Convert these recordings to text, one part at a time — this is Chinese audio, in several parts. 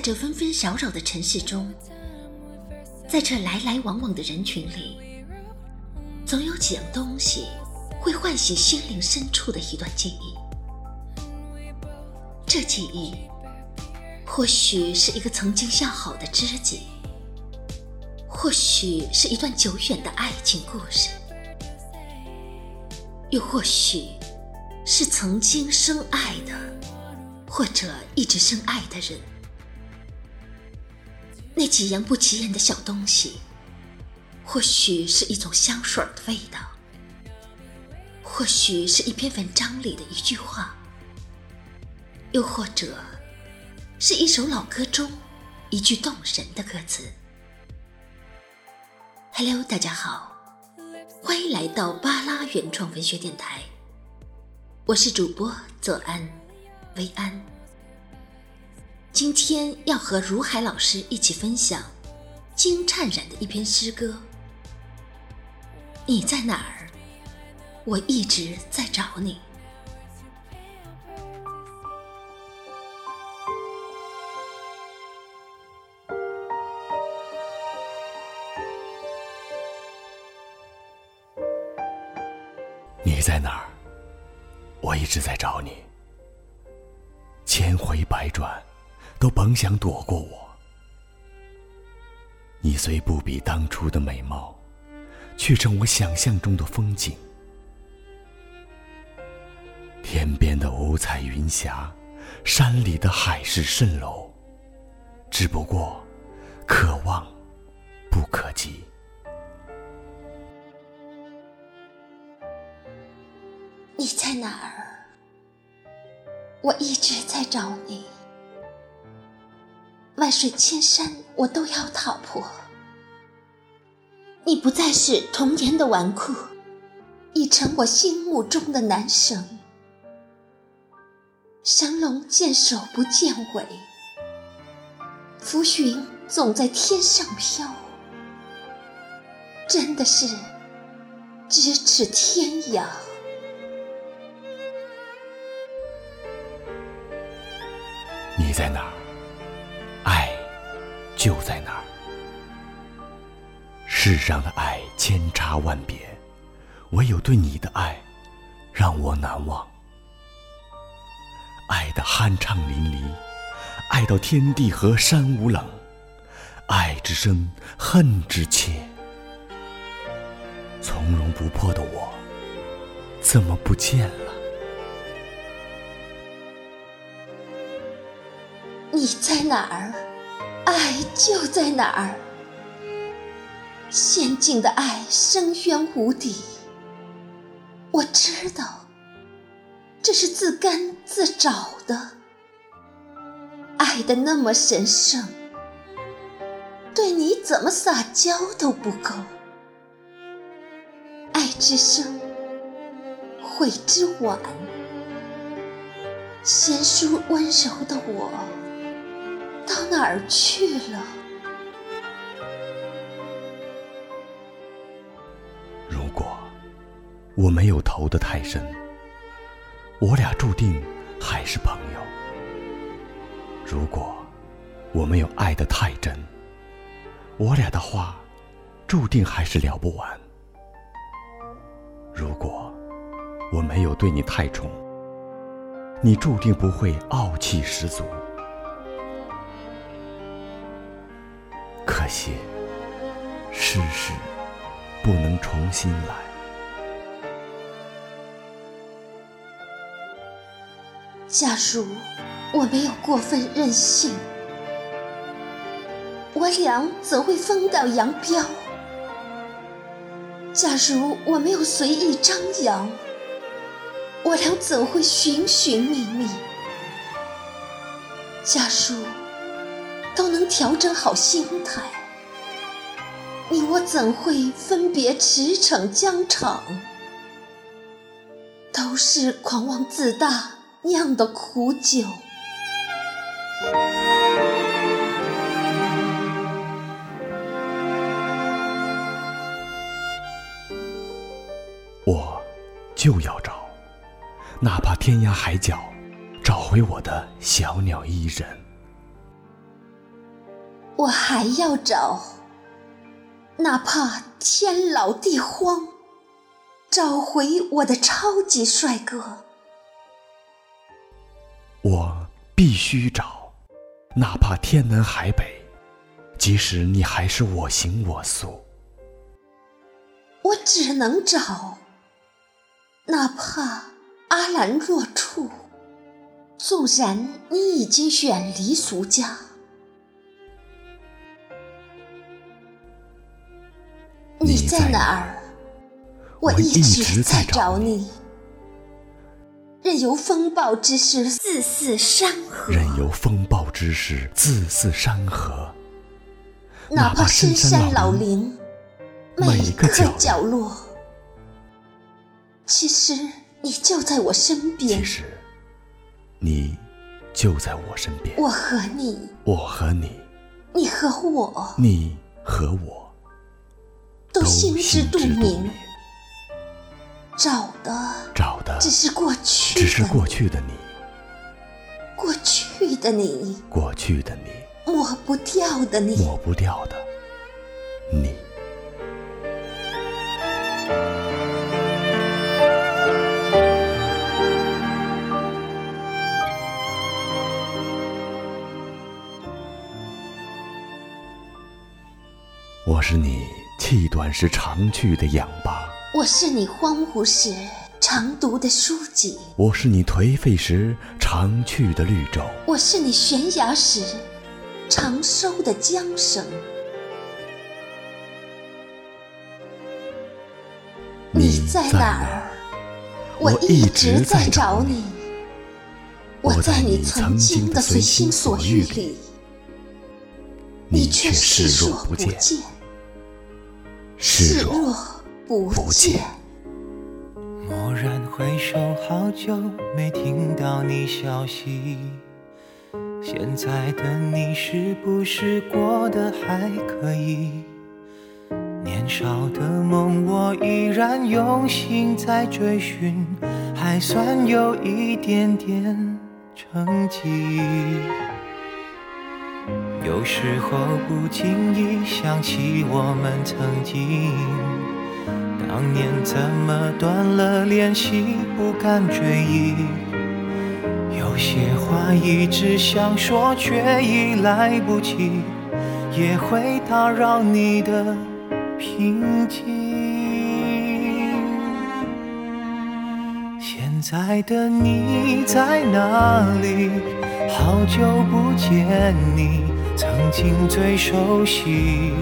在这纷纷扰扰的城市中，在这来来往往的人群里，总有几样东西会唤醒心灵深处的一段记忆。这记忆，或许是一个曾经要好的知己，或许是一段久远的爱情故事，又或许是曾经深爱的，或者一直深爱的人。那几样不起眼的小东西，或许是一种香水的味道，或许是一篇文章里的一句话。又或者，是一首老歌中一句动人的歌词。Hello，大家好，欢迎来到巴拉原创文学电台，我是主播左安，薇安。今天要和如海老师一起分享金灿然的一篇诗歌。你在哪儿？我一直在找你。你在哪儿？我一直在找你。千回百转，都甭想躲过我。你虽不比当初的美貌，却成我想象中的风景。天边的五彩云霞，山里的海市蜃楼，只不过可望不可及。你在哪儿？我一直在找你。万水千山，我都要踏破。你不再是童年的纨绔，已成我心目中的男神。神龙见首不见尾，浮云总在天上飘，真的是咫尺天涯。你在哪儿？就在那儿。世上的爱千差万别，唯有对你的爱让我难忘。爱的酣畅淋漓，爱到天地合山无冷，爱之深，恨之切。从容不迫的我，怎么不见了？你在哪儿？爱就在哪儿。仙境的爱深渊无底，我知道，这是自甘自找的。爱的那么神圣，对你怎么撒娇都不够。爱之深，悔之晚。贤淑温柔的我。到哪儿去了？如果我没有投得太深，我俩注定还是朋友；如果我没有爱得太真，我俩的话注定还是聊不完；如果我没有对你太宠，你注定不会傲气十足。谢，世事不能重新来。假如我没有过分任性，我俩怎会分道扬镳？假如我没有随意张扬，我俩怎会寻寻觅觅？假如……都能调整好心态，你我怎会分别驰骋疆场？都是狂妄自大酿的苦酒。我就要找，哪怕天涯海角，找回我的小鸟依人。我还要找，哪怕天老地荒，找回我的超级帅哥。我必须找，哪怕天南海北，即使你还是我行我素。我只能找，哪怕阿兰若处，纵然你已经远离俗家。在哪儿？我一直在找你。任由风暴之势自似山河，任由风暴之势自似山河。哪怕深山老林，每个角落，其实你就在我身边。其实你就在我身边。我和你，我和你，你和我，你和我。都心知肚明，找的找的只是过去，只是过去的你，过去的你，过去的你，抹不掉的你，抹不掉的你。我是你。气短时常去的氧吧，我是你荒芜时常读的书籍；我是你颓废时常去的绿洲；我是你悬崖时常收的缰绳。你在哪儿？我一直在找你。我在你曾经的随心所欲里，你却视若不见。视若不见。蓦然回首，好久没听到你消息。现在的你是不是过得还可以？年少的梦，我依然用心在追寻，还算有一点点成绩。有时候不经意想起我们曾经，当年怎么断了联系，不敢追忆。有些话一直想说，却已来不及，也会打扰你的平静。现在的你在哪里？好久不见你。曾经最熟悉，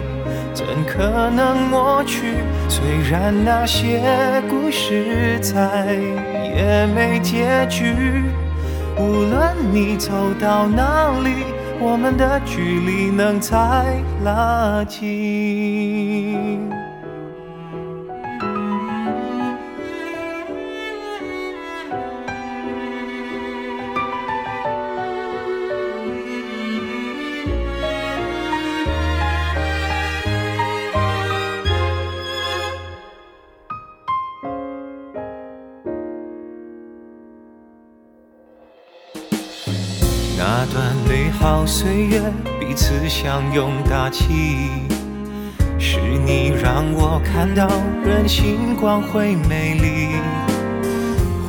怎可能抹去？虽然那些故事再也没结局，无论你走到哪里，我们的距离能再拉近。岁月，彼此相拥大气，是你让我看到人性光辉美丽。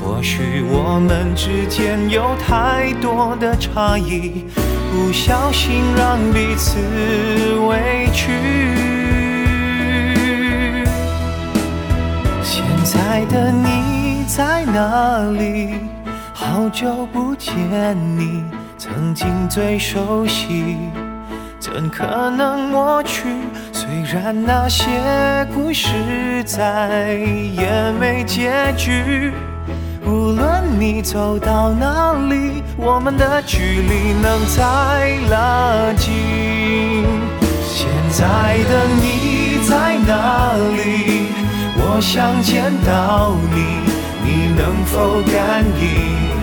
或许我们之间有太多的差异，不小心让彼此委屈。现在的你在哪里？好久不见你。曾经最熟悉，怎可能抹去？虽然那些故事再也没结局，无论你走到哪里，我们的距离能再拉近。现在的你在哪里？我想见到你，你能否感应？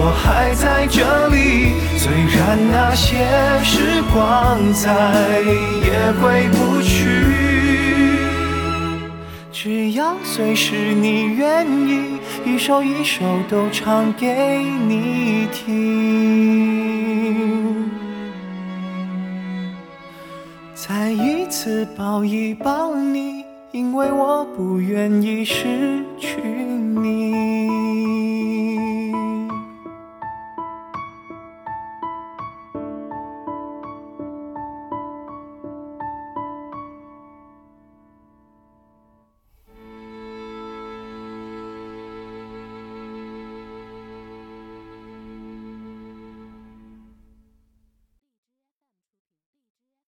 我还在这里，虽然那些时光再也回不去，只要随时你愿意，一首一首都唱给你听。再一次抱一抱你，因为我不愿意失去你。